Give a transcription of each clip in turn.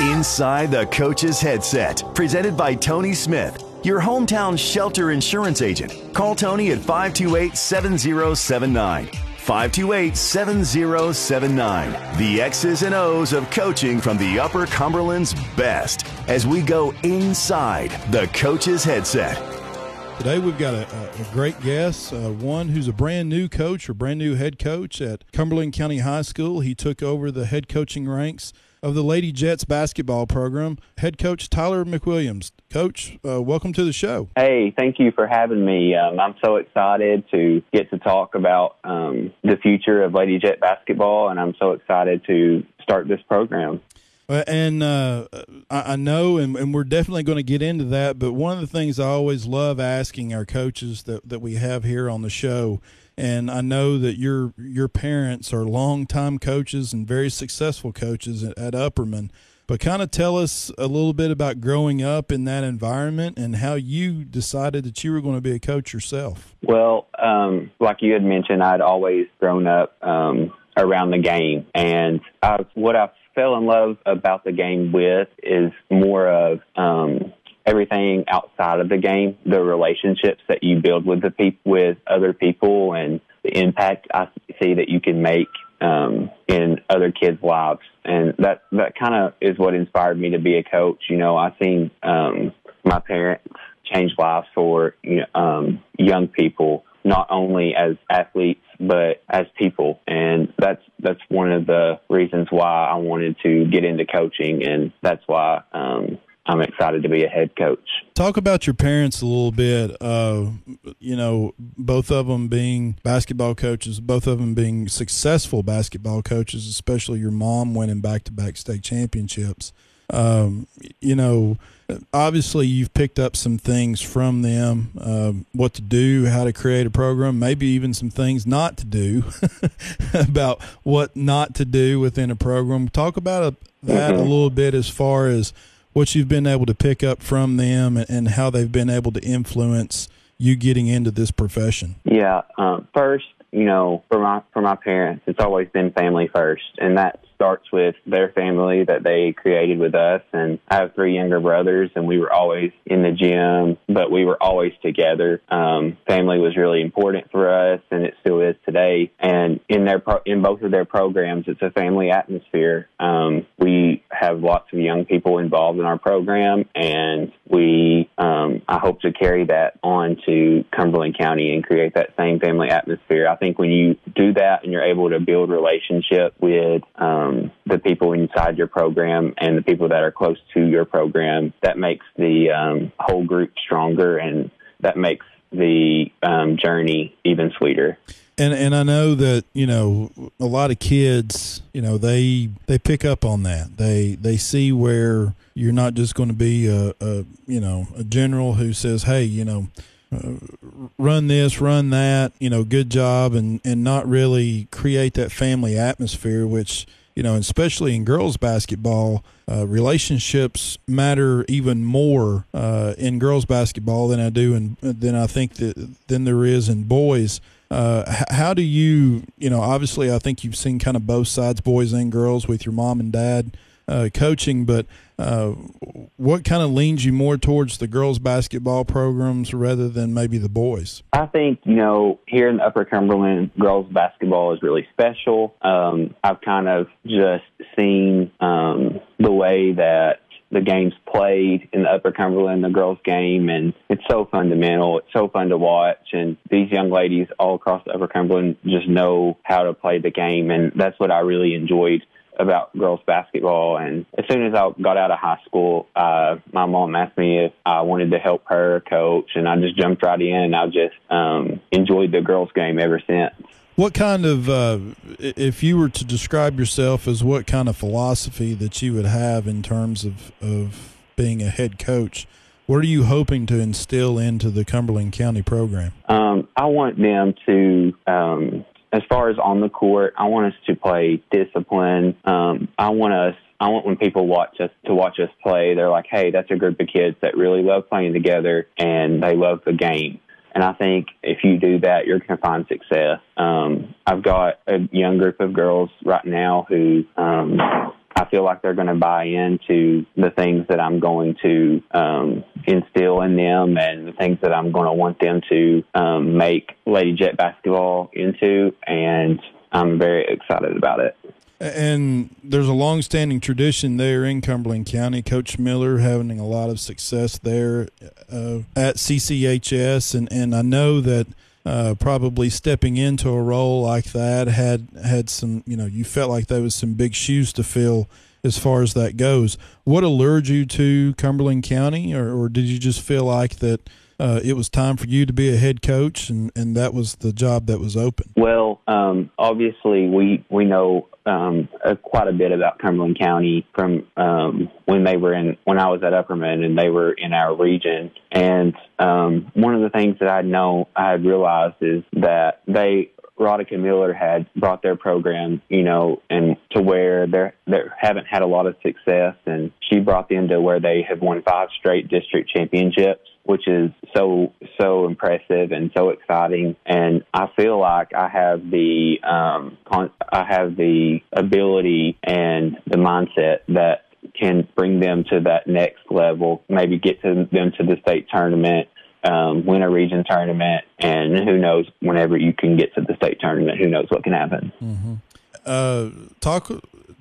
Inside the Coach's Headset, presented by Tony Smith, your hometown shelter insurance agent. Call Tony at 528 7079. 528 7079. The X's and O's of coaching from the Upper Cumberland's best as we go inside the Coach's Headset. Today we've got a, a great guest, uh, one who's a brand new coach or brand new head coach at Cumberland County High School. He took over the head coaching ranks of the Lady Jets basketball program. Head coach Tyler McWilliams. Coach, uh, welcome to the show. Hey, thank you for having me. Um, I'm so excited to get to talk about um, the future of Lady Jet basketball, and I'm so excited to start this program. Uh, and uh, I know, and, and, we're definitely going to get into that. But one of the things I always love asking our coaches that, that we have here on the show, and I know that your your parents are longtime coaches and very successful coaches at, at Upperman. But kind of tell us a little bit about growing up in that environment and how you decided that you were going to be a coach yourself. Well, um, like you had mentioned, I'd always grown up um, around the game, and I, what I fell in love about the game with is more of um, everything outside of the game, the relationships that you build with the people, with other people, and the impact I see that you can make um, in other kids' lives, and that that kind of is what inspired me to be a coach. You know, I've seen um, my parents change lives for you know, um, young people, not only as athletes but as people. And that's that's one of the reasons why I wanted to get into coaching, and that's why um, I'm excited to be a head coach. Talk about your parents a little bit. Uh, you know, both of them being basketball coaches, both of them being successful basketball coaches, especially your mom winning back to back state championships. Um, you know, obviously you've picked up some things from them, uh, what to do, how to create a program, maybe even some things not to do about what not to do within a program. Talk about a, that mm-hmm. a little bit as far as what you've been able to pick up from them and, and how they've been able to influence you getting into this profession. Yeah, um, first, you know, for my for my parents, it's always been family first, and that starts with their family that they created with us. And I have three younger brothers, and we were always in the gym, but we were always together. Um, family was really important for us, and it still is today. And in their pro- in both of their programs, it's a family atmosphere. Um, we have lots of young people involved in our program, and we um, I hope to carry that on to Cumberland County and create that same family atmosphere. I think when you do that and you're able to build relationship with um, um, the people inside your program and the people that are close to your program. That makes the um, whole group stronger and that makes the um, journey even sweeter. And and I know that you know a lot of kids, you know they they pick up on that. They they see where you're not just going to be a, a you know a general who says, hey, you know. Uh, run this, run that, you know, good job, and and not really create that family atmosphere, which you know, especially in girls basketball, uh, relationships matter even more uh, in girls basketball than I do and than I think that than there is in boys. Uh, how do you, you know, obviously I think you've seen kind of both sides, boys and girls, with your mom and dad uh, coaching, but uh, what kind of leans you more towards the girls basketball programs rather than maybe the boys? I think you know here in the Upper Cumberland, girls basketball is really special. Um, I've kind of just seen um, the way that the game's played in the Upper Cumberland, the girls' game, and it's so fundamental. It's so fun to watch, and these young ladies all across the Upper Cumberland just know how to play the game, and that's what I really enjoyed about girls basketball. And as soon as I got out of high school, uh, my mom asked me if I wanted to help her coach, and I just jumped right in. And I just um, enjoyed the girls game ever since. What kind of, uh, if you were to describe yourself as what kind of philosophy that you would have in terms of, of being a head coach, what are you hoping to instill into the Cumberland County program? Um, I want them to um, as far as on the court, I want us to play discipline. Um, I want us I want when people watch us to watch us play, they're like, hey, that's a group of kids that really love playing together and they love the game. And I think if you do that, you're going to find success. Um, I've got a young group of girls right now who um, I feel like they're going to buy into the things that I'm going to um, instill in them and the things that I'm going to want them to um, make Lady Jet basketball into, and I'm very excited about it. And there's a long-standing tradition there in Cumberland County. Coach Miller having a lot of success there uh, at CCHS, and and I know that uh, probably stepping into a role like that had had some. You know, you felt like there was some big shoes to fill as far as that goes. What allured you to Cumberland County, or, or did you just feel like that? Uh, it was time for you to be a head coach, and, and that was the job that was open? Well, um, obviously, we we know um, uh, quite a bit about Cumberland County from um, when they were in when I was at Upperman and they were in our region. And um, one of the things that I know I had realized is that they Rodica Miller had brought their program, you know, and to where they they haven't had a lot of success, and she brought them to where they have won five straight district championships which is so so impressive and so exciting. And I feel like I have the um, con- I have the ability and the mindset that can bring them to that next level. Maybe get to them to the state tournament. Um, win a region tournament, and who knows? Whenever you can get to the state tournament, who knows what can happen? Mm-hmm. Uh, talk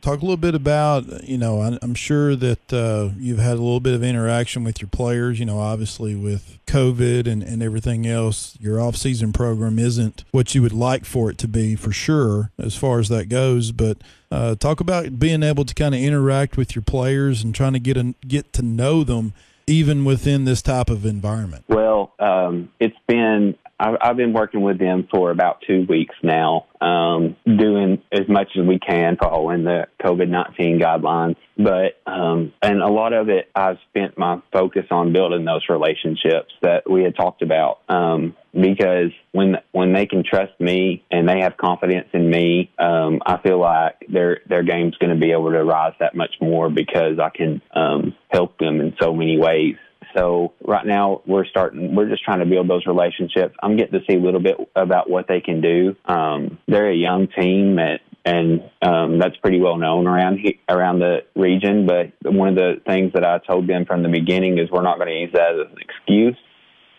talk a little bit about you know I'm sure that uh, you've had a little bit of interaction with your players. You know, obviously with COVID and, and everything else, your off season program isn't what you would like for it to be for sure as far as that goes. But uh, talk about being able to kind of interact with your players and trying to get a, get to know them even within this type of environment? Well, um, it's been I've, been working with them for about two weeks now, um, doing as much as we can following the COVID 19 guidelines. But, um, and a lot of it, I've spent my focus on building those relationships that we had talked about. Um, because when when they can trust me and they have confidence in me, um, I feel like their their game's going to be able to rise that much more because I can um, help them in so many ways. So right now we're starting, we're just trying to build those relationships. I'm getting to see a little bit about what they can do. Um, they're a young team that, and um, that's pretty well known around he, around the region. But one of the things that I told them from the beginning is we're not going to use that as an excuse.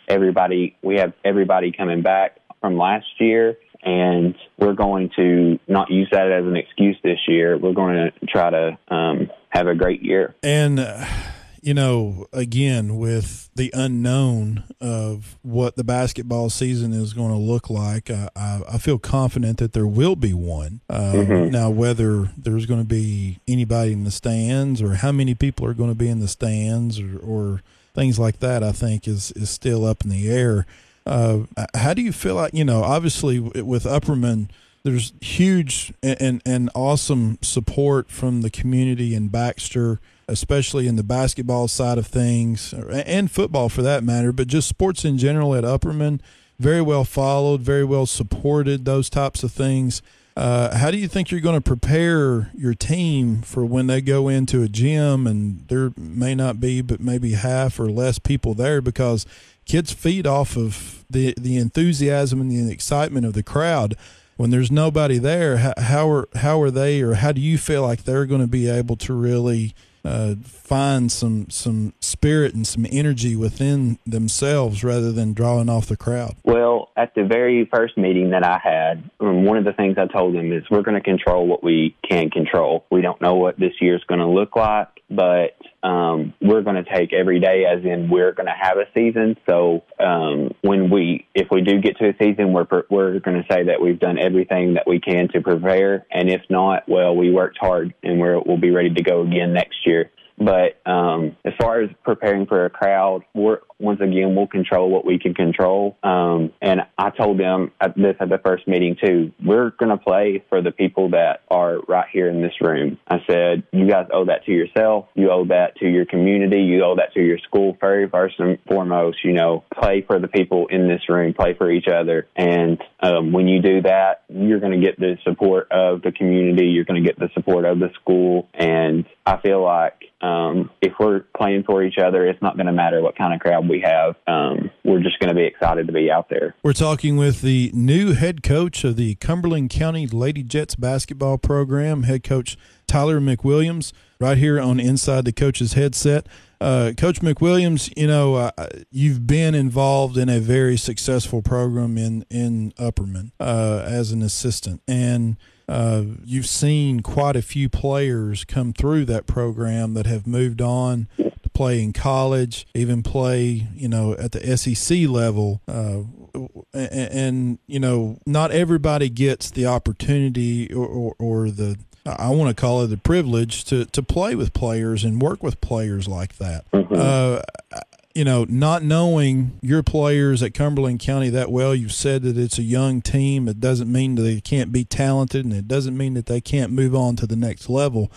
Everybody, we have everybody coming back from last year, and we're going to not use that as an excuse this year. We're going to try to um, have a great year. And. Uh you know, again, with the unknown of what the basketball season is going to look like, I, I, I feel confident that there will be one. Uh, mm-hmm. Now, whether there's going to be anybody in the stands or how many people are going to be in the stands or, or things like that, I think is, is still up in the air. Uh, how do you feel like, you know, obviously with Upperman, there's huge and, and, and awesome support from the community in Baxter – especially in the basketball side of things and football for that matter, but just sports in general at Upperman. Very well followed, very well supported, those types of things. Uh, how do you think you're going to prepare your team for when they go into a gym and there may not be, but maybe half or less people there because kids feed off of the the enthusiasm and the excitement of the crowd. When there's nobody there, how, how are how are they, or how do you feel like they're going to be able to really uh, find some some spirit and some energy within themselves rather than drawing off the crowd? Well, at the very first meeting that I had, um, one of the things I told them is we're going to control what we can control. We don't know what this year is going to look like, but um, we're going to take every day as in we're going to have a season. So um, when we, if we do get to a season, we're we're going to say that we've done everything that we can to prepare, and if not, well, we worked hard and we're, we'll be ready to go again next year. But um, as far as preparing for a crowd, we're, once again, we'll control what we can control. Um, and I told them at this at the first meeting too, we're going to play for the people that are right here in this room. I said, you guys owe that to yourself. You owe that to your community. You owe that to your school. Very first and foremost, you know, play for the people in this room, play for each other. And um, when you do that, you're going to get the support of the community. You're going to get the support of the school. And I feel like um, if we're playing for each other, it's not going to matter what kind of crowd we have. Um, we're just going to be excited to be out there. We're talking with the new head coach of the Cumberland County Lady Jets basketball program, head coach Tyler McWilliams, right here on Inside the Coach's Headset. Uh, coach McWilliams, you know, uh, you've been involved in a very successful program in in Upperman uh, as an assistant, and uh, you've seen quite a few players come through that program that have moved on play in college, even play, you know, at the SEC level. Uh, and, and, you know, not everybody gets the opportunity or, or, or the I want to call it the privilege to to play with players and work with players like that. Mm-hmm. Uh, you know, not knowing your players at Cumberland County that well, you've said that it's a young team. It doesn't mean that they can't be talented, and it doesn't mean that they can't move on to the next level.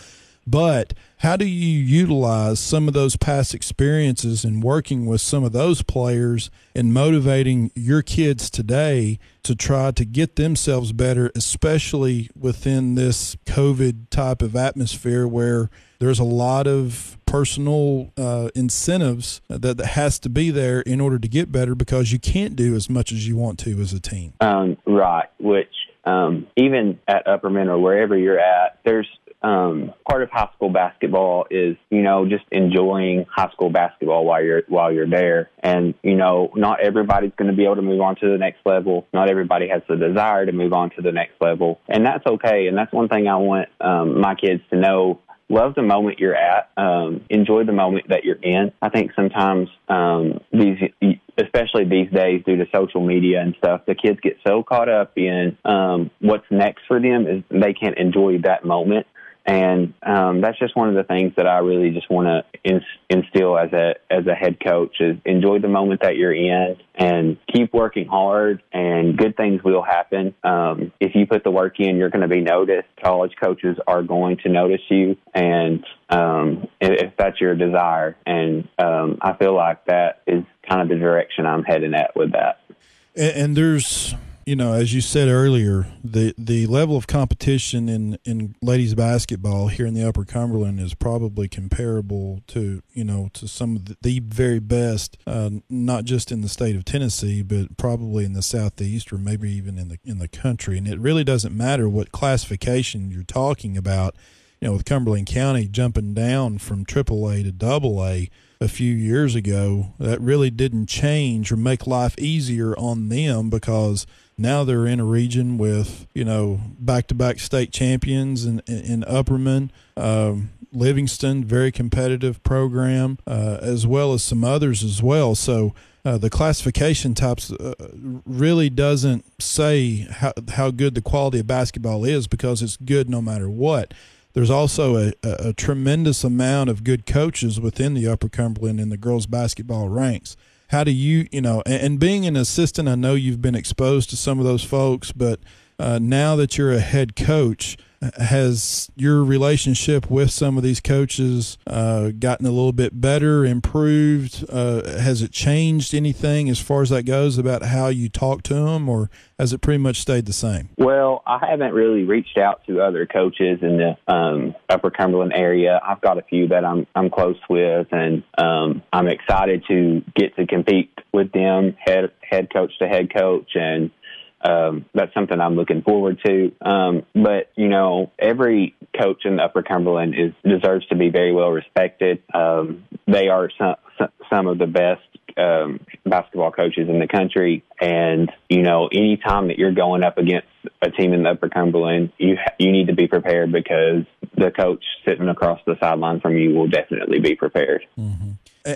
But how do you utilize some of those past experiences in working with some of those players and motivating your kids today to try to get themselves better, especially within this COVID type of atmosphere where there's a lot of personal uh, incentives that, that has to be there in order to get better because you can't do as much as you want to as a team. Um, right, which um, even at Upperman or wherever you're at, there's um, part of high school basketball is you know just enjoying high school basketball while you're while you're there. And you know not everybody's going to be able to move on to the next level. Not everybody has the desire to move on to the next level. And that's okay. And that's one thing i want um, my kids to know. Love the moment you're at. Um, enjoy the moment that you're in. I think sometimes um, these especially these days due to social media and stuff, the kids get so caught up in um, what's next for them is they can't enjoy that moment. And um, that's just one of the things that I really just want to instill as a as a head coach is enjoy the moment that you're in and keep working hard, and good things will happen. Um, if you put the work in, you're going to be noticed. College coaches are going to notice you, and um, if that's your desire, and um, I feel like that is kind of the direction I'm heading at with that. and, and there's you know, as you said earlier, the the level of competition in in ladies basketball here in the Upper Cumberland is probably comparable to you know to some of the, the very best, uh, not just in the state of Tennessee, but probably in the southeast or maybe even in the in the country. And it really doesn't matter what classification you're talking about. You know, with Cumberland County jumping down from AAA to Double A a few years ago, that really didn't change or make life easier on them because now they're in a region with you know back-to-back state champions in, in, Upperman. Um, Livingston, very competitive program, uh, as well as some others as well. So uh, the classification types uh, really doesn't say how how good the quality of basketball is because it's good no matter what. There's also a, a, a tremendous amount of good coaches within the Upper Cumberland in the girls basketball ranks how do you you know and, and, being an assistant i know you've been exposed to some of those folks but uh, now that you're a head coach has your relationship with some of these coaches uh, gotten a little bit better, improved? Uh, has it changed anything as far as that goes about how you talk to them, or has it pretty much stayed the same? Well, I haven't really reached out to other coaches in the um, Upper Cumberland area. I've got a few that I'm I'm close with, and um, I'm excited to get to compete with them, head head coach to head coach, and um, that's something I'm looking forward to. Um, but you know, every coach in the Upper Cumberland is deserves to be very well respected. Um, they are some some of the best um, basketball coaches in the country, and you know, anytime that you're going up against a team in the Upper Cumberland, you you need to be prepared because the coach sitting across the sideline from you will definitely be prepared. Mm-hmm.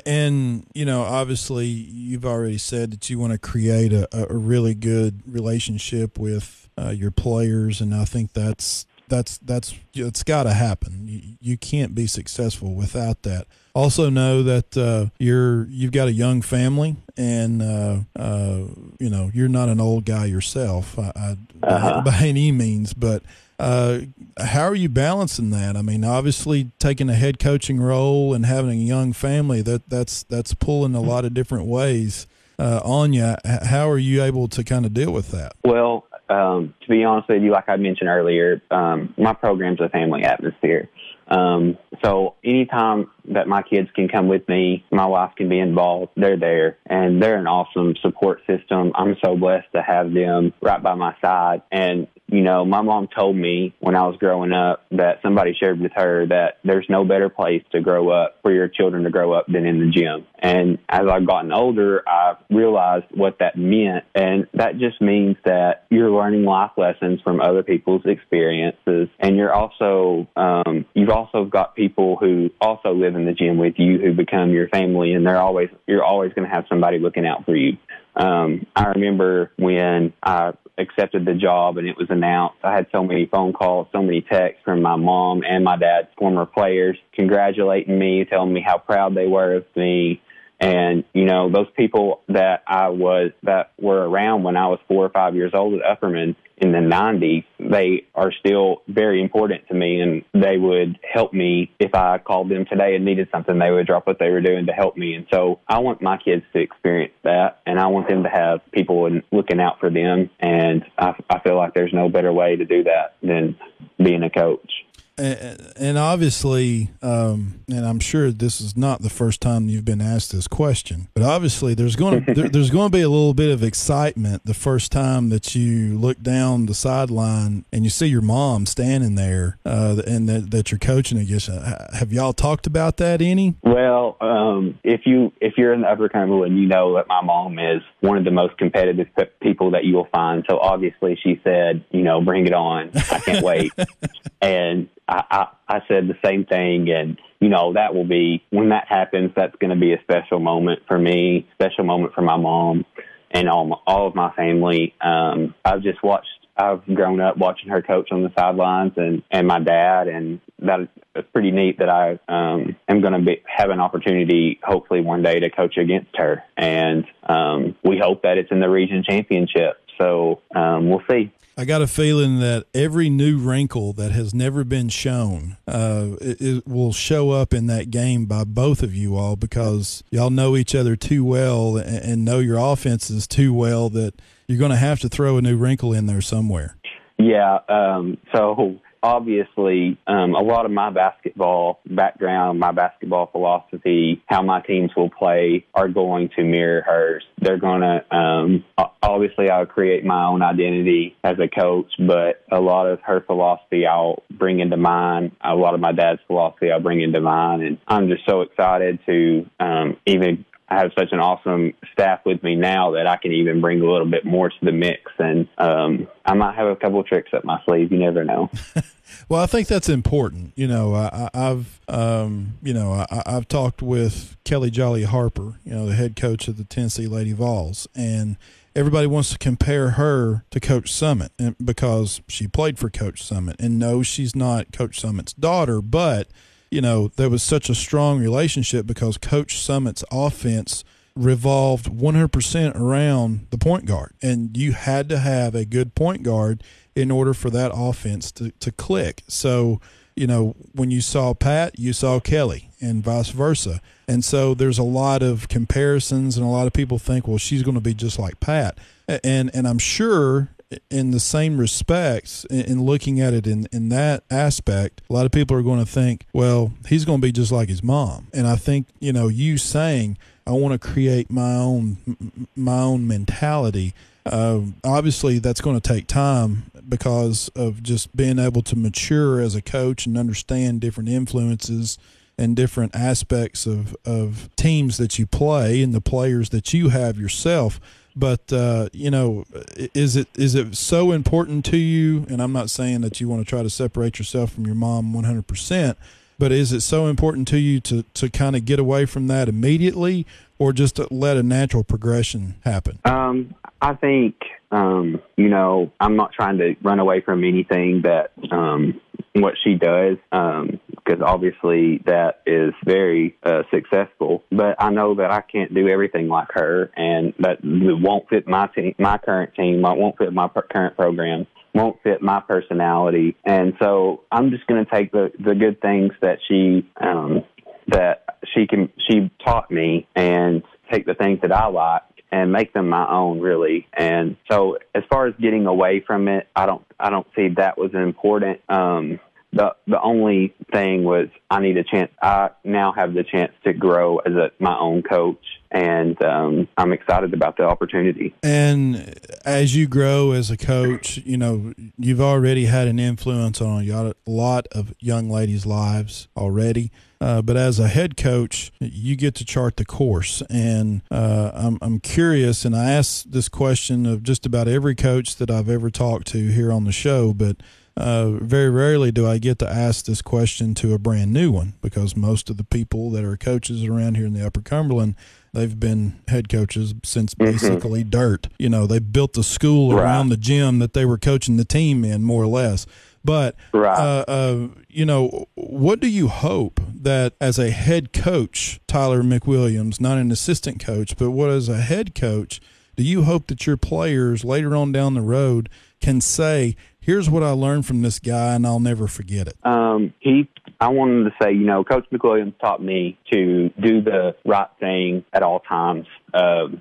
And you know, obviously, you've already said that you want to create a, a really good relationship with uh, your players, and I think that's that's that's it's got to happen. You, you, can't be successful without that. Also, know that uh, you're you've got a young family, and uh, uh, you know you're not an old guy yourself I, I, uh-huh. by, by, any means, but uh, how are you balancing that? I mean, obviously taking a head coaching role and having a young family that that's that's pulling a lot of different ways uh, on you. How are you able to kind of deal with that? Well, um, to be honest with you, like I mentioned earlier, um, my program's a family atmosphere. Um, so anytime that my kids can come with me, my wife can be involved, they're there and they're an awesome support system. I'm so blessed to have them right by my side. And, you know, my mom told me when I was growing up that somebody shared with her that there's no better place to grow up for your children to grow up than in the gym. And as I've gotten older, I've realized what that meant. And that just means that you're learning life lessons from other people's experiences. And you're also, um, you've also got people who also live in the gym with you who become your family and they're always, you're always going to have somebody looking out for you. Um, I remember when I accepted the job and it was announced, I had so many phone calls, so many texts from my mom and my dad's former players congratulating me, telling me how proud they were of me. And, you know, those people that I was, that were around when I was four or five years old at Upperman, in the 90s, they are still very important to me and they would help me if I called them today and needed something, they would drop what they were doing to help me. And so I want my kids to experience that and I want them to have people looking out for them. And I, I feel like there's no better way to do that than being a coach and obviously, um, and I'm sure this is not the first time you've been asked this question, but obviously there's going to there, there's going to be a little bit of excitement the first time that you look down the sideline and you see your mom standing there, uh, and that, that you're coaching against. Uh, have y'all talked about that any? Well, um, if you if you're in the Upper Cumberland, you know that my mom is one of the most competitive people that you will find. So obviously, she said, you know, bring it on. I can't wait. and I, I, I said the same thing. And, you know, that will be, when that happens, that's going to be a special moment for me, special moment for my mom and all, my, all of my family. Um, I've just watched, I've grown up watching her coach on the sidelines and, and my dad. And that it's pretty neat that I, um, am going to be, have an opportunity, hopefully one day to coach against her. And, um, we hope that it's in the region championship. So, um, we'll see. I got a feeling that every new wrinkle that has never been shown, uh, it, it, will show up in that game by both of you all because y'all know each other too well and, and know your offenses too well that you're going to have to throw a new wrinkle in there somewhere. Yeah. Um, so obviously, um, a lot of my basketball background, my basketball philosophy, how my teams will play are going to mirror hers. They're going to, um, obviously I'll create my own identity as a coach, but a lot of her philosophy I'll bring into mine. A lot of my dad's philosophy I'll bring into mine. And I'm just so excited to, um, even I have such an awesome staff with me now that I can even bring a little bit more to the mix. And um, I might have a couple tricks up my sleeve. You never know. well, I think that's important. You know, I, have um, you know I, have talked with Kellie Jolly Harper, you know, the head coach of the Tennessee Lady Vols, and everybody wants to compare her to Coach Summitt because she played for Coach Summitt. And no, she's not Coach Summitt's daughter, but you know, there was such a strong relationship because Coach Summitt's offense revolved 100% around the point guard. And you had to have a good point guard in order for that offense to, to click. So, you know, when you saw Pat, you saw Kellie and vice versa. And so there's a lot of comparisons and a lot of people think, well, she's going to be just like Pat. And and I'm sure in the same respects, in looking at it in, in that aspect, a lot of people are going to think, well, he's going to be just like his mom. And I think, you know, you saying, I want to create my own, my own mentality. Uh, obviously, that's going to take time because of just being able to mature as a coach and understand different influences and different aspects of, of teams that you play and the players that you have yourself. But uh, you know, is it is it so important to you? And I'm not saying that you want to try to separate yourself from your mom 100 percent, but is it so important to you to to kind of get away from that immediately, or just let a natural progression happen? Um, I think um, you know I'm not trying to run away from anything that um, what she does. Um, because obviously that is very uh, successful. But I know that I can't do everything like her, and that won't fit my team, my current team, won't fit my current program, won't fit my personality. And so I'm just going to take the the good things that she um, that she can she taught me, and take the things that I like and make them my own really and so as far as getting away from it i don't i don't see that was important um the the only thing was I need a chance. I now have the chance to grow as a, my own coach, and um, I'm excited about the opportunity. And as you grow as a coach, you know you've already had an influence on a lot of young ladies' lives already. Uh, but as a head coach, you get to chart the course. And uh, I'm, I'm curious, and I ask this question of just about every coach that I've ever talked to here on the show, but uh, very rarely do I get to ask this question to a brand new one because most of the people that are coaches around here in the Upper Cumberland, they've been head coaches since mm-hmm. basically mm-hmm. dirt. You know, they built the school right. around the gym that they were coaching the team in, more or less. But right. uh, uh, you know, what do you hope that as a head coach, Tyler McWilliams, not an assistant coach, but what as a head coach, do you hope that your players later on down the road can say, "Here's what I learned from this guy, and I'll never forget it"? Um, he, I wanted to say, you know, Coach McWilliams taught me to do the right thing at all times.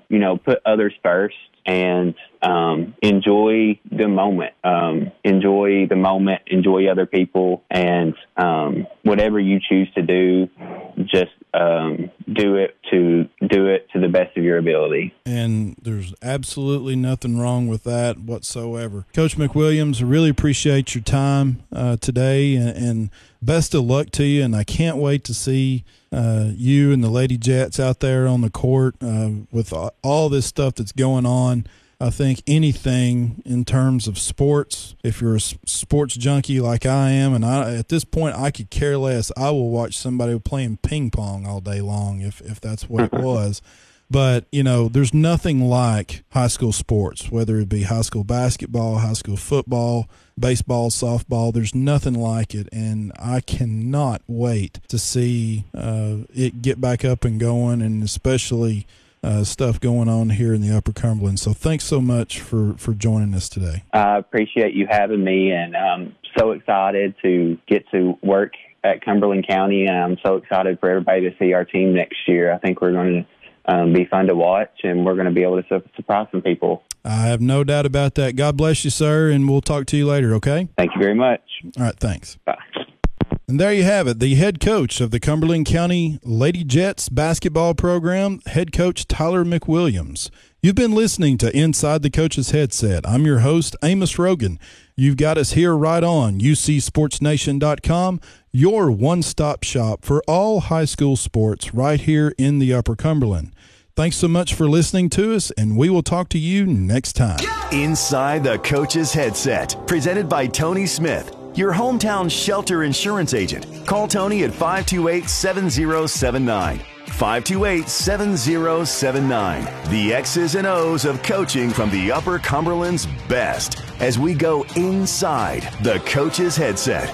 You know, put others first and um, enjoy the moment. Um, enjoy the moment. Enjoy other people, and um, whatever you choose to do, just um, do it to do it to the best of your ability. And there's absolutely nothing wrong with that whatsoever. Coach McWilliams, I really appreciate your time uh, today, and, and, best of luck to you. And I can't wait to see. Uh, you and the Lady Jets out there on the court uh, with all this stuff that's going on. I think anything in terms of sports, if you're a sports junkie like I am, and I, at this point I could care less, I will watch somebody playing ping pong all day long if, if that's what it was. But, you know, there's nothing like high school sports, whether it be high school basketball, high school football, baseball, softball. There's nothing like it. And I cannot wait to see uh, it get back up and going, and especially uh, stuff going on here in the Upper Cumberland. So thanks so much for, for joining us today. I appreciate you having me, and I'm so excited to get to work at Cumberland County, and I'm so excited for everybody to see our team next year. I think we're going to um, be fun to watch, and we're going to be able to surprise some people. I have no doubt about that. God bless you, sir, and we'll talk to you later, okay? Thank you very much. All right, thanks. Bye. And there you have it, the head coach of the Cumberland County Lady Jets basketball program, head coach Tyler McWilliams. You've been listening to Inside the Coach's Headset. I'm your host, Amos Rogan. You've got us here right on UCSportsNation.com, your one stop shop for all high school sports right here in the Upper Cumberland. Thanks so much for listening to us, and we will talk to you next time. Inside the Coach's Headset, presented by Tony Smith your hometown shelter insurance agent. Call Tony at 528 7079. 528 7079. The X's and O's of coaching from the Upper Cumberland's best as we go inside the coach's headset.